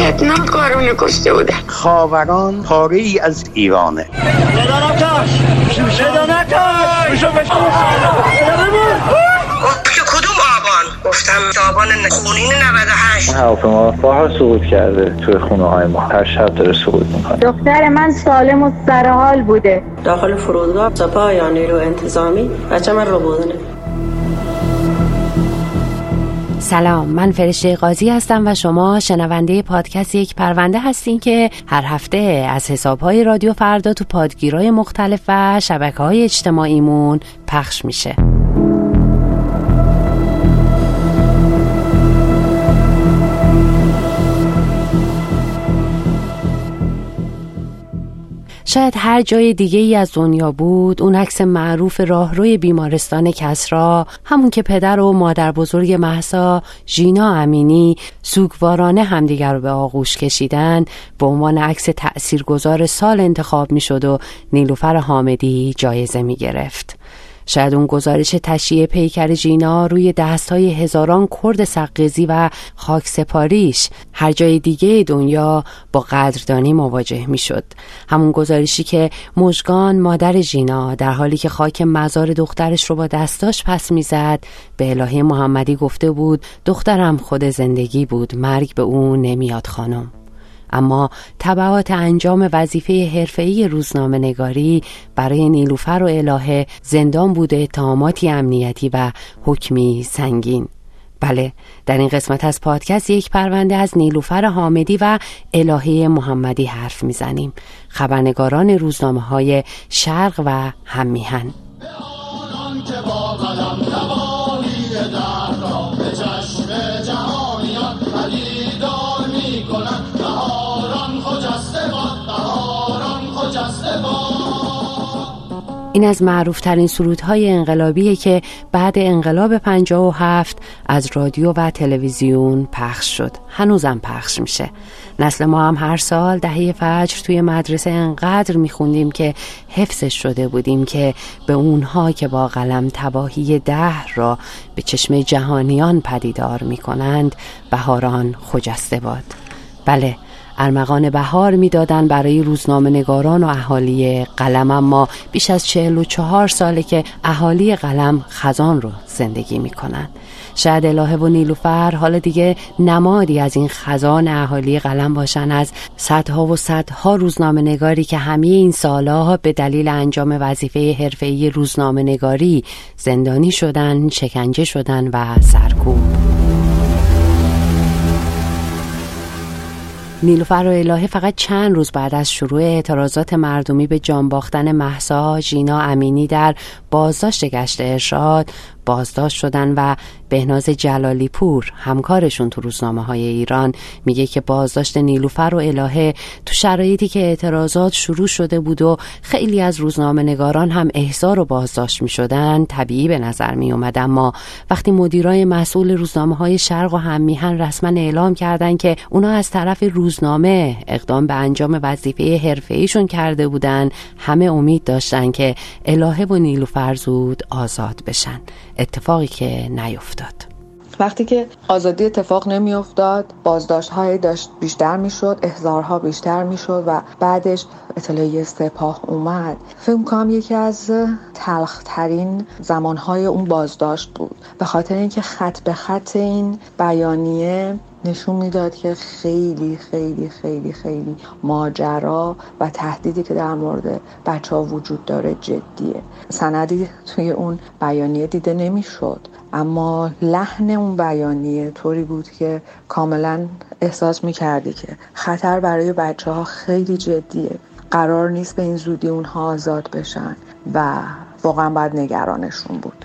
وحشتناک کارونه کشته بودن خاوران پاره ای از ایرانه. کدوم آبان گفتم آبان خونین 98 هواپیما ما بارها سقوط کرده توی خونه های ما هر شب داره سقوط می‌کنه دختر من سالم و سرحال بوده. داخل فرودگاه سپاه یا نیرو انتظامی بچه من رو بودنه. سلام من فرشته قاضی هستم و شما شنونده پادکست یک پرونده هستین که هر هفته از حسابهای رادیو فردا تو پادگیرای مختلف و شبکه های اجتماعیمون پخش میشه. شاید هر جای دیگه ای از دنیا بود اون عکس معروف راهروی بیمارستان کسرا همون که پدر و مادر بزرگ محسا ژینا امینی سوگوارانه همدیگر رو به آغوش کشیدن به عنوان عکس تأثیرگذار سال انتخاب می شد و نیلوفر حامدی جایزه می گرفت شاید اون گزارش تشییع پیکر جینا روی دست های هزاران کرد سقیزی و خاک سپاریش هر جای دیگه دنیا با قدردانی مواجه می شد. همون گزارشی که مژگان مادر جینا در حالی که خاک مزار دخترش رو با دستاش پس می‌زد به الهه محمدی گفته بود دخترم خود زندگی بود مرگ به اون نمیاد خانم اما تبعات انجام وظیفه حرفه‌ای روزنامه نگاری برای نیلوفر و الهه زندان بوده اتهاماتی امنیتی و حکمی سنگین. بله در این قسمت از پادکست یک پرونده از نیلوفر حامدی و الهه محمدی حرف می‌زنیم. خبرنگاران روزنامه های شرق و هممیهن این از معروفترین سرودهای انقلابیه که بعد انقلاب 57 از رادیو و تلویزیون پخش شد. هنوزم پخش میشه. نسل ما هم هر سال دهه فجر توی مدرسه انقدر میخوندیم که حفظش شده بودیم که به اونها که با قلم تباهی ده را به چشم جهانیان پدیدار می‌کنند بهاران خجسته باد. بله ارمغان بهار می‌دادن برای روزنامه نگاران و اهالی قلم اما بیش از چهل و چهار ساله که اهالی قلم خزان رو زندگی می‌کنن شاید الهه و نیلوفر حالا دیگه نمادی از این خزان اهالی قلم باشن از صدها و صدها روزنامه نگاری که همه این سالها به دلیل انجام وظیفه حرفه‌ای روزنامه نگاری زندانی شدن، شکنجه شدن و سرکوب. نیلوفر و الهه فقط چند روز بعد از شروع اعتراضات مردمی به جان باختن محسا ژینا امینی در بازداشت گشت ارشاد بازداشت شدن و بهناز جلالی پور همکارشون تو روزنامه های ایران میگه که بازداشت نیلوفر و الهه تو شرایطی که اعتراضات شروع شده بود و خیلی از روزنامه نگاران هم احضار و بازداشت می شدن طبیعی به نظر می اومد اما وقتی مدیرای مسئول روزنامه های شرق و هممیهن رسما اعلام کردن که اونا از طرف روزنامه اقدام به انجام وظیفه حرفه کرده بودن همه امید داشتن که الهه و نیلوفر زود آزاد بشن. اتفاقی که نیفتاد. وقتی که آزادی اتفاق نمیافتاد بازداشت های داشت بیشتر می‌شد احضارها بیشتر می‌شد و بعدش اطلاعیه سپاه اومد. فکر کنم یکی از تلخترین زمانهای اون بازداشت بود. به خاطر اینکه خط به خط این بیانیه نشون می‌داد که خیلی خیلی خیلی خیلی ماجرا و تهدیدی که در مورد بچه ها وجود داره جدیه. سندی توی اون بیانیه دیده نمی‌شد اما لحن اون بیانیه طوری بود که کاملا احساس می‌کردی که خطر برای بچه ها خیلی جدیه. قرار نیست به این زودی اونها آزاد بشن و واقعا باید نگرانشون بود.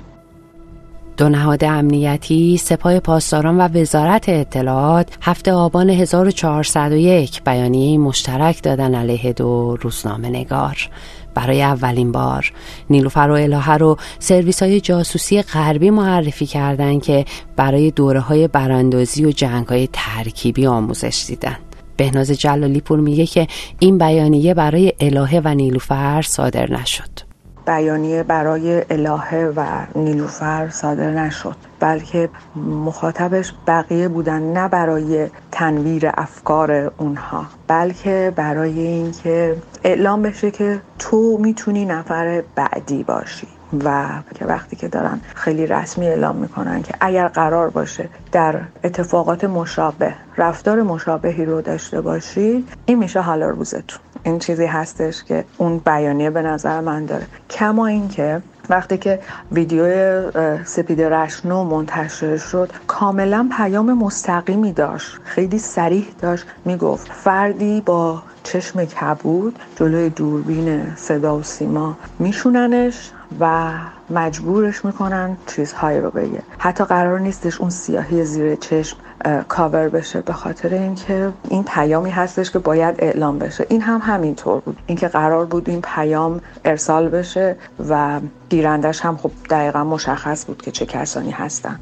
دو نهاد امنیتی سپاه پاسداران و وزارت اطلاعات هفته آبان 1401 بیانیه مشترک دادن علیه دو روزنامه نگار. برای اولین بار نیلوفر و الهه رو سرویس های جاسوسی غربی معرفی کردند که برای دوره های براندازی و جنگ های ترکیبی آموزش دیدن. بهناز جلالی پور میگه که این بیانیه برای الهه و نیلوفر صادر نشد. بیانیه برای الهه و نیلوفر صادر نشد بلکه مخاطبش بقیه بودن نه برای تنویر افکار اونها بلکه برای اینکه اعلام بشه که تو می‌تونی نفر بعدی باشی. و که وقتی که دارن خیلی رسمی اعلام می‌کنن که اگر قرار باشه در اتفاقات مشابه رفتار مشابهی رو داشته باشید این میشه حال روزتون. این چیزی هستش که اون بیانیه به نظر من داره. کما اینکه وقتی که ویدیو سپید رشنو منتشر شد کاملا پیام مستقیمی داشت. خیلی سریح داشت. می‌گفت فردی با چشم کبود جلوی دوربین صدا و سیما میشوننش و مجبورش می‌کنن چیزهایی رو بگه. حتی قرار نیستش اون سیاهی زیر چشم کاور بشه به خاطر اینکه این پیامی هستش که باید اعلام بشه. این هم همینطور بود. اینکه قرار بود این پیام ارسال بشه و گیرندش هم خب دقیقا مشخص بود که چه کسانی هستن.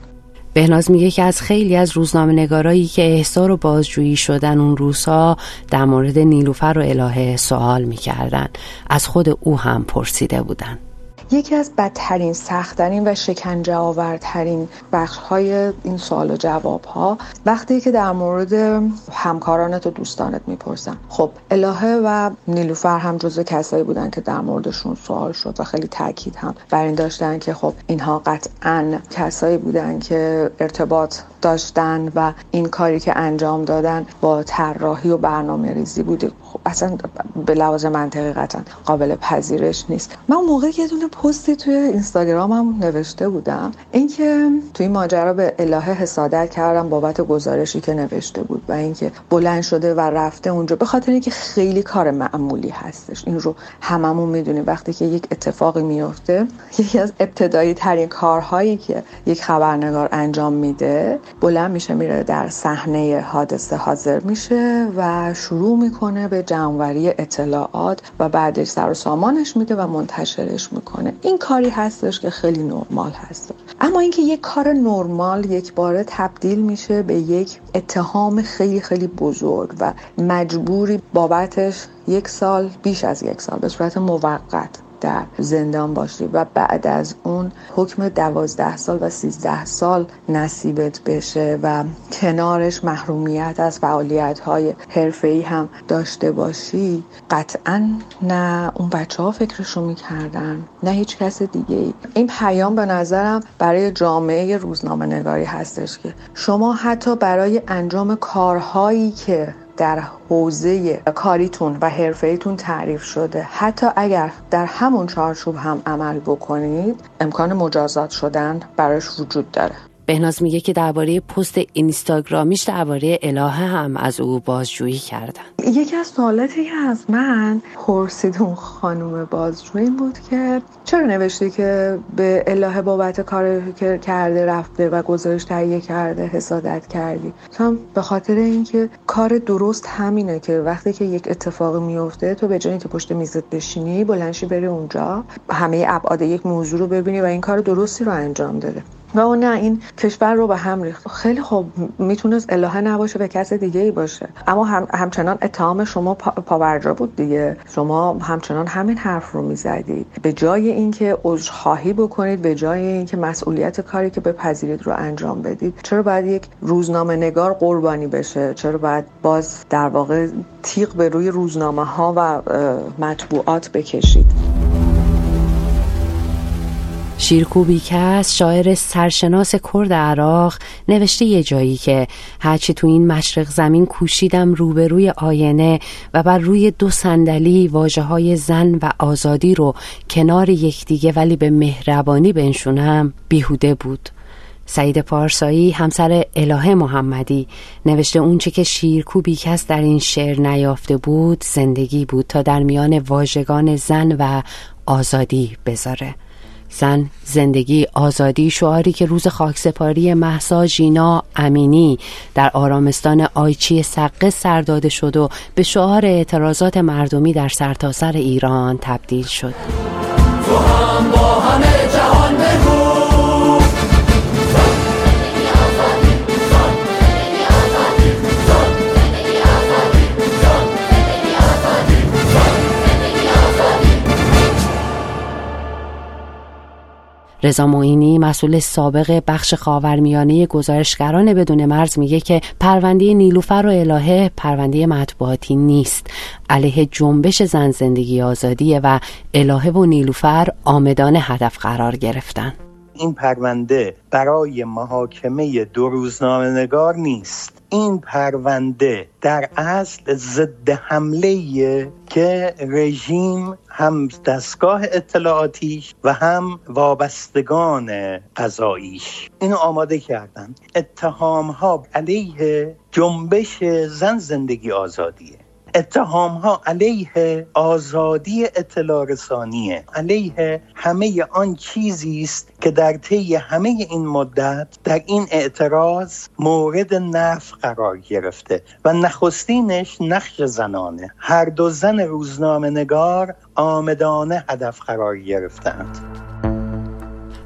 بهناز میگه که از خیلی از روزنامه نگارایی که احسار و بازجویی شدن اون روزها در مورد نیلوفر و الهه سوال می‌کردن. از خود او هم پرسیده بودن. یکی از بدترین سختترین و شکنجه آورترین بخش های این سوال و جواب ها وقتی که در مورد همکارانت و دوستانت می‌پرسن. خب الهه و نیلوفر هم جزو کسایی بودن که در موردشون سوال شد و خیلی تاکید هم بر این داشتن که خب اینها قطعا کسایی بودن که ارتباط داشتن و این کاری که انجام دادن با طراحی و برنامه ریزی بوده. خب اصلا به لحاظ منطقی قطعا قابل پذیرش نیست. من موقع یه دونه پستی توی اینستاگرامم نوشته بودم. اینکه توی ماجرا به الهه حسادت کردم بابت گزارشی که نوشته بود و اینکه بلند شده و رفته اونجا. به خاطر اینکه خیلی کار معمولی هستش. این رو هممون می‌دونیم. وقتی که یک اتفاقی میفته یکی از ابتدایی ترین کارهایی که یک خبرنگار انجام میده بلند میشه میره در صحنه حادثه حاضر میشه و شروع می‌کنه به جمعوری اطلاعات و بعدش سر و سامانش میده و منتشرش می‌کنه. این کاری هستش که خیلی نرمال هست. اما اینکه یک کار نرمال یک باره تبدیل میشه به یک اتهام خیلی خیلی بزرگ و مجبوری بابتش یک سال بیش از یک سال به صورت موقت. در زندان باشی و بعد از اون حکم دوازده سال و سیزده سال نصیبت بشه و کنارش محرومیت از فعالیت های حرفه هم داشته باشی قطعا نه. اون بچه ها فکرشو می‌کردن نه هیچ کس دیگه ای این پیام به نظرم برای جامعه روزنامه نگاری هستش که شما حتی برای انجام کارهایی که در حوزه کاریتون و حرفهیتون تعریف شده. حتی اگر در همون چارچوب هم عمل بکنید امکان مجازات شدن براش وجود داره. بهناز میگه که درباره پست اینستاگرامیش درباره الهه هم از او بازجویی کردن. یکی از سوالاتی که از من پرسید اون خانوم بازجو این بود که چرا نوشتی که به الهه بابت کار کرده رفته و گزارش تهیه کرده حسادت کردی. هم به خاطر اینکه کار درست همینه که وقتی که یک اتفاقی میفته تو به جایی که پشت میزت بشینی بلنشی بری اونجا همه ابعاد یک موضوع رو ببینی و این کار درستی رو انجام داده. و اون نه این کشور رو به هم ریخت. خیلی خوب می‌تونست الهه نباشه به کس دیگه ای باشه. اما هم همچنان اتهام شما پاورجا بود دیگه. شما همچنان همین حرف رو می‌زدید به جای اینکه عذرخواهی بکنید به جای اینکه مسئولیت کاری که بپذیرید رو انجام بدید چرا باید یک روزنامه نگار قربانی بشه؟ چرا باید باز در واقع تیغ به روی روزنامه ها و مطبوعات بکشید؟ شیرکو بیکس شاعر سرشناس کرد عراق نوشته یه جایی که هرچی تو این مشرق زمین کوشیدم روبروی آینه و بر روی دو صندلی واجه های زن و آزادی رو کنار یکدیگه ولی به مهربانی بنشونم بیهوده بود. سعید پارسایی همسر الهه محمدی نوشته اونچه که شیرکو بیکس در این شعر نیافته بود زندگی بود تا در میان واژگان زن و آزادی بذاره. زن زندگی آزادی شعاری که روز خاکسپاری محسا جینا امینی در آرامستان آیچی سقه سر داده شد و به شعار اعتراضات مردمی در سرتاسر سر ایران تبدیل شد. رضا معینی مسئول سابق بخش خاورمیانه گزارشگران بدون مرز میگه که پرونده نیلوفر و الهه پرونده مطبوعاتی نیست. علیه جنبش زن زندگی آزادیه و الهه و نیلوفر آمدان هدف قرار گرفتن. این پرونده برای محاکمه دو روزنامه نگار نیست. این پرونده در اصل ضد حمله که رژیم هم دستگاه اطلاعاتیش و هم وابستگان قضاییش. اینو آماده کردن. اتهام ها علیه جنبش زن زندگی آزادیه. اتهام ها علیه آزادی اطلاع رسانیه علیه همه آن چیزی است که در طی همه این مدت در این اعتراض مورد نف قرار گرفته و نخستینش نقش زنانه. هر دو زن روزنامه نگار آمدانه هدف قرار گرفتند.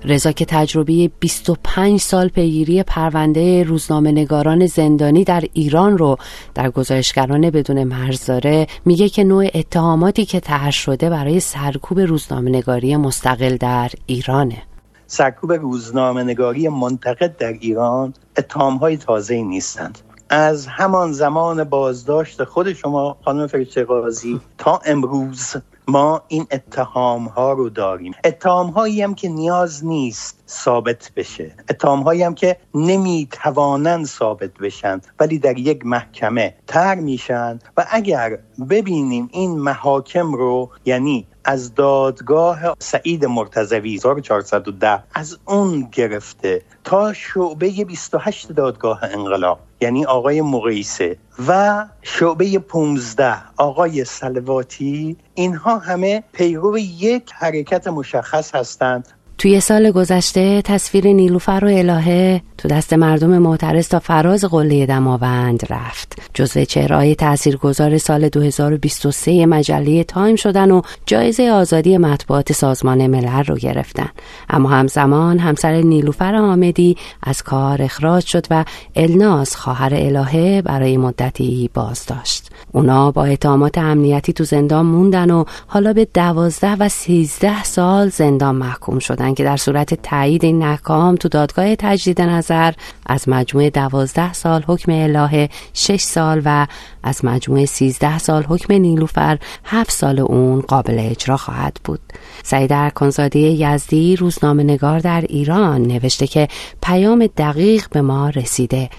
رضا که تجربه 25 سال پیگیری پرونده روزنامه نگاران زندانی در ایران رو در گزارشگران بدون مرز داره میگه که نوع اتهاماتی که طرح شده برای سرکوب روزنامه نگاری مستقل در ایرانه. سرکوب روزنامه نگاری منتقد در ایران اتهام های تازه نیستند. از همان زمان بازداشت خود شما خانم فرشته قاضی تا امروز ما این اتهام ها رو داریم. اتهام هایی هم که نیاز نیست ثابت بشه. اتهام هایی هم که نمی توانند ثابت بشن ولی در یک محکمه تر میشن. و اگر ببینیم این محاکم رو یعنی از دادگاه سعید مرتضوی 1410 از اون گرفته تا شعبه 28 دادگاه انقلاب یعنی آقای مقیسه و شعبه 15 آقای سلواتی اینها همه پیرو یک حرکت مشخص هستند توی سال گذشته تصویر نیلوفر و الهه تو دست مردم معترض تا فراز قله دماوند رفت. جزو چهرهای تاثیرگذار سال 2023 مجله تایم شدن و جایزه آزادی مطبوعات سازمان ملل رو گرفتن. اما همزمان همسر نیلوفر حامدی از کار اخراج شد و الناز خواهر الهه برای مدتی بازداشت اونا با اتهامات امنیتی تو زندان موندن و حالا به دوازده و سیزده سال زندان محکوم شدن. که در صورت تایید این نکام تو دادگاه تجدید نظر از مجموع دوازده سال حکم الهه شش سال و از مجموع سیزده سال حکم نیلوفر هفت سال اون قابل اجرا خواهد بود. سعید ارکانزاده یزدی روزنامه نگار در ایران نوشته که پیام دقیق به ما رسیده.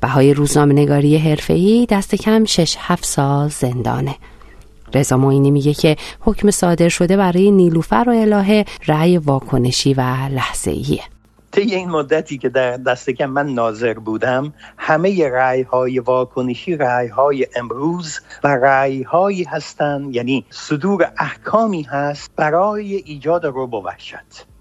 بهای روزنامه نگاری حرفه‌ای دست کم 6 7 سال زندانه. رضا معینی میگه که حکم صادر شده برای نیلوفر و الهه رأی واکنشی و لحظه ایه طی این مدتی که در دست کم من ناظر بودم همه رعی های واکنشی رعی های امروز و رعی هایی هستند یعنی صدور احکامی هست برای ایجاد رو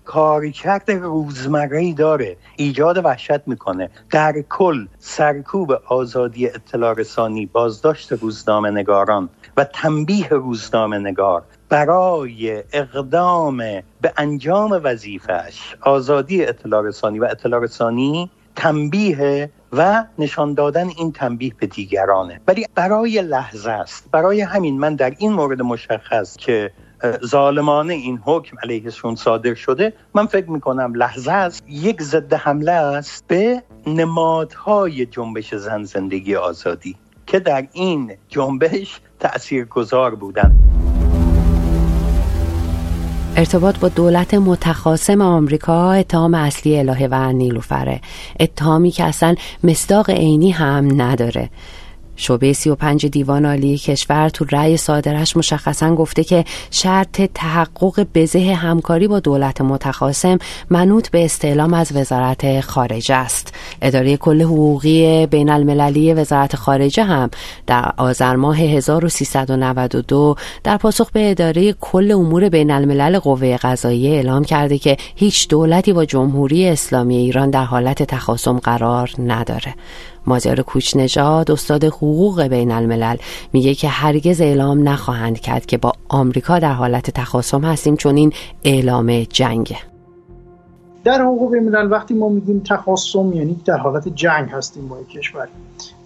کارکرد روزمره داره. ایجاد وحشت می‌کنه. در کل سرکوب آزادی اطلاع رسانی بازداشت روزنامه نگاران و تنبیه روزنامه نگار برای اقدام به انجام وظیفش آزادی اطلاع رسانی و اطلاع رسانی تنبیه و نشان دادن این تنبیه به دیگرانه. ولی برای لحظه است. برای همین من در این مورد مشخص که ظالمانه این حکم علیهشون صادر شده من فکر می‌کنم لحظه است. یک ضد حمله است به نمادهای جنبش زن زندگی آزادی که در این جنبش تأثیر گذار بودن ارتباط با دولت متخاصم آمریکا اتهام اصلی الهه و نیلوفره. اتهامی که اصلا مصداق عینی هم نداره. شعبه 35 دیوان عالی کشور تو رأی صادرش مشخصا گفته که شرط تحقق بزه همکاری با دولت متخاصم منوط به استعلام از وزارت خارجه است. اداره کل حقوقی بین المللی وزارت خارجه هم در آذر ماه 1392 در پاسخ به اداره کل امور بین الملل قوه قضاییه اعلام کرده که هیچ دولتی با جمهوری اسلامی ایران در حالت تخاصم قرار نداره. مازیار کوچنژاد استاد حقوق بین الملل میگه که هرگز اعلام نخواهند کرد که با آمریکا در حالت تخاصم هستیم چون این اعلام جنگه. در حقوق الملل وقتی ما میگیم تخاصم یعنی در حالت جنگ هستیم با کشور.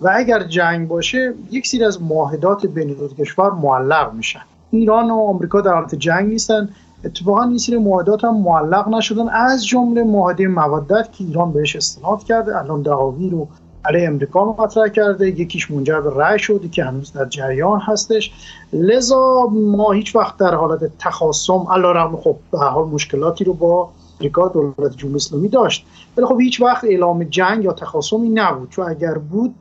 و اگر جنگ باشه یک سری از معاهدات بین دو کشور معلق میشن. ایران و آمریکا در حالت جنگ نیستن. اتفاقا این سری معاهدات هم معلق نشدن. از جمله معاهده مودت که ایران بهش استناد کرده الان دعاوی رو علیه امریکا مطرح کرده. یکیش منجر به رأی شده که هنوز در جریان هستش. لذا ما هیچ وقت در حالت تخاصم علیرغم خب به حال مشکلاتی رو با امریکا دولت جمهوری اسلامی داشت. ولی خب هیچ وقت اعلام جنگ یا تخاصمی نبود. چون اگر بود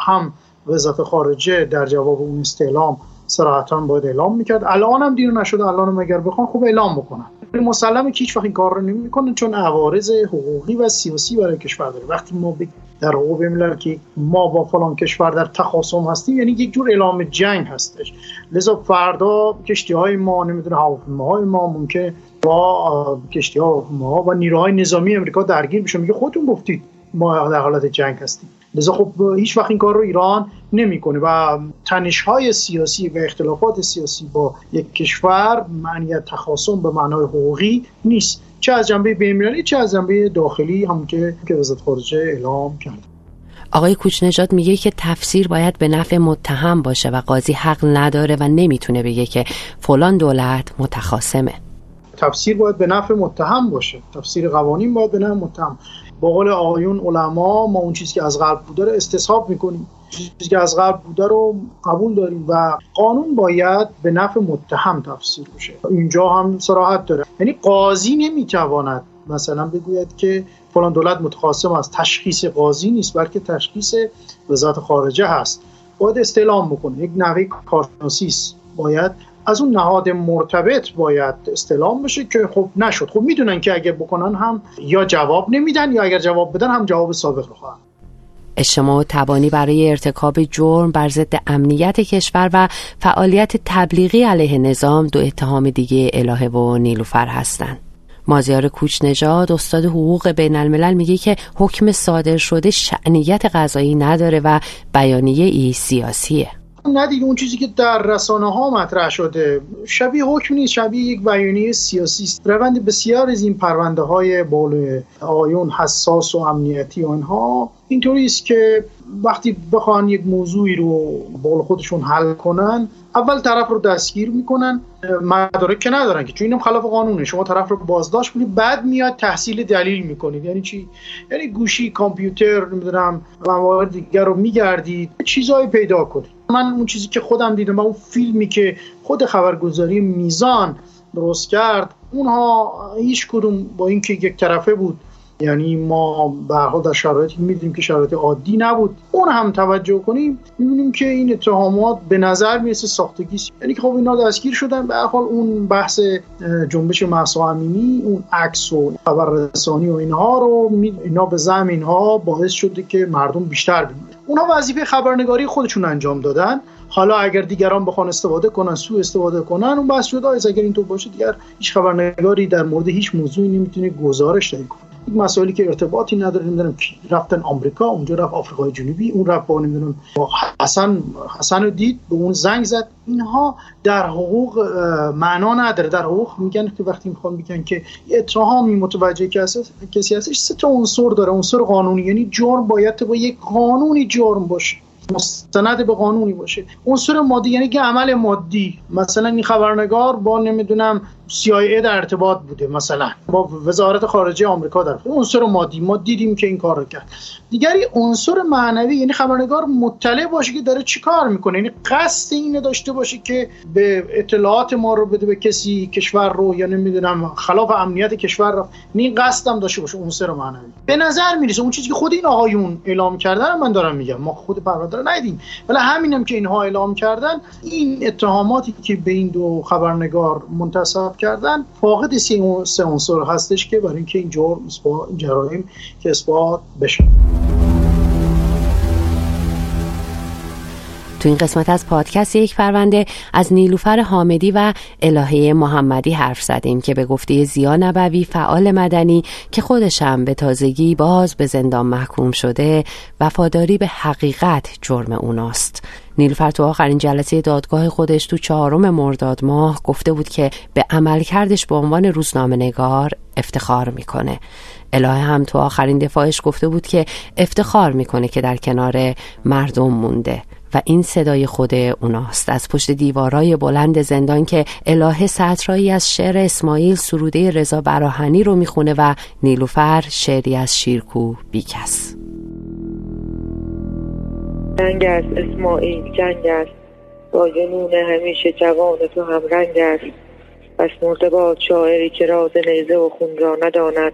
هم وزارت خارجه در جواب اون استعلام صراحتا باید اعلام می‌کرد. الان هم دیر نشده. الان هم اگر بخوان خوب اعلام بکنن. مسلمه که هیچ وقت این کار رو نمی‌کنن چون عوارض حقوقی و سیاسی برای کشور داره. وقتی ما در حقوق ملل که ما با فلان کشور در تخاصم هستیم یعنی یک جور اعلام جنگ هستش. لذا فردا کشتی های ما نمی‌دونه هواپیماهای ما ممکن با کشتی ها ما و نیروهای نظامی امریکا درگیر بشه میگه خودتون گفتید ما در حالت جنگ هستیم. لذا خب هیچ وقت این کار رو ایران نمی‌کنه و تنش های سیاسی و اختلافات سیاسی با یک کشور معنی تخاصم به معنای حقوقی نیست. چه از جنبه بین‌المللی چه از جنبه داخلی همون که که وزارت خارجه اعلام کرد. آقای کوچنجاد میگه که تفسیر باید به نفع متهم باشه و قاضی حق نداره و نمی‌تونه بگه که فلان دولت متخاصمه. تفسیر باید به نفع متهم باشه. تفسیر قوانین باید به نفع متهم. با قول آقایون علما ما اون چیزی که از قلب بوده رو استصحاب می‌کنیم. چیزی که از قبل بوده رو قبول داریم و قانون باید به نفع متهم تفسیر بشه. اینجا هم صراحت داره. یعنی قاضی نمی‌تواند مثلا بگوید که فلان دولت متخاصم از تشخیص قاضی نیست بلکه تشخیص وزارت خارجه هست. باید استعلام بکنه. یک نوع کارشناسی باید از اون نهاد مرتبط باید استلام بشه که خب نشد. خب می‌دونن که اگه بکنن هم یا جواب نمیدن یا اگر جواب بدن هم جواب سابق رو خواهن اجتماع و تبانی برای ارتکاب جرم بر ضد امنیت کشور و فعالیت تبلیغی علیه نظام دو اتهام دیگه الهه و نیلوفر هستند. مازیار کوچ نژاد استاد حقوق بین الملل میگه که حکم صادر شده شعنیت قضایی نداره و بیانیه ای سیاسیه. نه دیگه اون چیزی که در رسانه ها مطرح شده. شبیه حکم نیست شبیه یک بیانیه سیاسی است. روند بسیار از این پرونده های بال آیون حساس و امنیتی و اینها اینطوری است که وقتی بخوان یک موضوعی رو بال خودشون حل کنن اول طرف رو دستگیر می‌کنن مدارک که ندارن که چون اینم خلاف قانونه. شما طرف رو بازداشت کنید بعد میاد تحصیل دلیل می‌کنید. یعنی چی؟ یعنی گوشی کامپیوتر نمی‌دونم موارد دیگر رو میگردید چیزهایی پیدا کنید. من اون چیزی که خودم دیدم و اون فیلمی که خود خبرگزاری میزان درست کرد اونها هیچ کدوم با اینکه یک طرفه بود یعنی ما به در شرایطی می‌دونیم که شرایط عادی نبود اون هم توجه کنیم می‌بینیم که این اتهامات به نظر می‌رسه ساختگی یعنی که خب اینا دستگیر شدن به حال اون بحث جنبش محسا امینی اون عکس و خبررسانی و اینها رو اینا به زمین ها باعث شده که مردم بیشتر ببینن اونها وظیفه خبرنگاری خودشون انجام دادن. حالا اگر دیگران بخوان استفاده کنن سو استفاده کنن اون بحث شده اگر اینطور باشه دیگر هیچ خبرنگاری در مورد هیچ موضوعی نمی‌تونه گزارش دهی کنه. یک مسائلی که ارتباطی نداره نمی‌دونم رفتن آمریکا اونجا رفت آفریقای جنوبی اون رفت با نمی‌دونم حسن حسن رو دید به اون زنگ زد. اینها در حقوق معنا نداره. در حقوق میگن که وقتی می‌خوان میگن که اتهامی متوجه کسی هستش سه تا عنصر داره. عنصر قانونی یعنی جرم باید با یک قانونی جرم باشه. مستند به قانونی باشه. عنصر مادی یعنی که عمل مادی. مثلا این خبرنگار با نمی‌دونم CIA در ارتباط بوده مثلا. با وزارت خارجه آمریکا در عنصر مادی. ما دیدیم که این کار رو کرد. دیگری عنصر معنوی یعنی خبرنگار مطلع باشه که داره چیکار می‌کنه. یعنی قصد اینو داشته باشه که به اطلاعات ما رو بده به کسی کشور رو یا نمی‌دونم خلاف امنیت کشور رو. این قصد هم داشته باشه عنصر معنوی. به نظر می‌رسه اون چیزی که خود این آقایون اعلام کردن من دارم میگم. ما خود پرونده رو ندیدیم. ولی همینم که اینها اعلام کردن این اتهاماتی که به این دو خبرنگار منتسب کردن فاقد سه عنصر هستش که برای اینکه این جرم جرایم که اثبات بشه. تو این قسمت از پادکست یک پرونده از نیلوفر حامدی و الهه محمدی حرف زدیم که به گفته زیا نبوی فعال مدنی که خودشم به تازگی باز به زندان محکوم شده وفاداری به حقیقت جرم اوناست. نیلوفر تو آخرین جلسه دادگاه خودش تو چهارم مرداد ماه گفته بود که به عملکردش به عنوان روزنامه نگار افتخار می‌کنه. الهه هم تو آخرین دفاعش گفته بود که افتخار می‌کنه که در کنار مردم مونده. و این صدای خود اوناست. از پشت دیوارای بلند زندان که الهه سطرایی از شعر اسماعیل سروده رضا براهنی رو می‌خونه و نیلوفر شعری از شیرکو بیکس. جنگ است اسماعیل جنگ است. با جنون همیشه جوان تو هم رنگ است. پس مرده باد شاعری که راز نیزه و خون را نداند.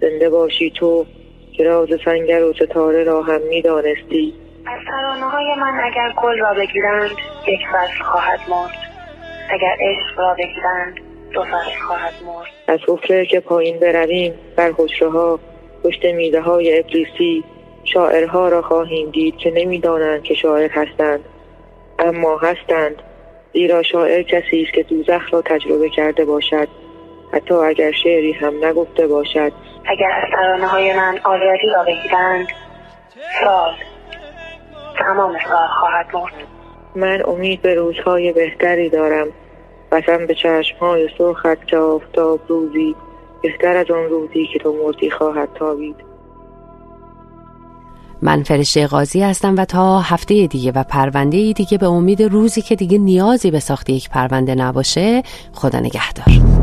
زنده باشی تو که راز سنگر و ستاره را هم می‌دانستی. از ترانه های من اگر گل را بگیرند یک فصل خواهد مرد. اگر عشق را بگیرند دو فصل خواهد مرد. از حفره که پایین برویم بر حجره ها پشت میده های ابلیسی شاعرها را خواهیم دید که نمی‌دانند که شاعر هستند. اما هستند زیرا شاعر کسی است که دوزخ را تجربه کرده باشد. حتی اگر شعری هم نگفته باشد. اگر از ترانه های من آزادی را بگیرند سال. تمام سال خواهد مرد من امید به روزهای بهتری دارم. قسم به چشمهای سرخت که آفتاب روزی بهتر از آن روزی که تو مردی خواهد تابید. من فرشته قاضی هستم و تا هفته دیگه و پرونده دیگه به امید روزی که دیگه نیازی به ساخت یک پرونده نباشه خدا نگهدار.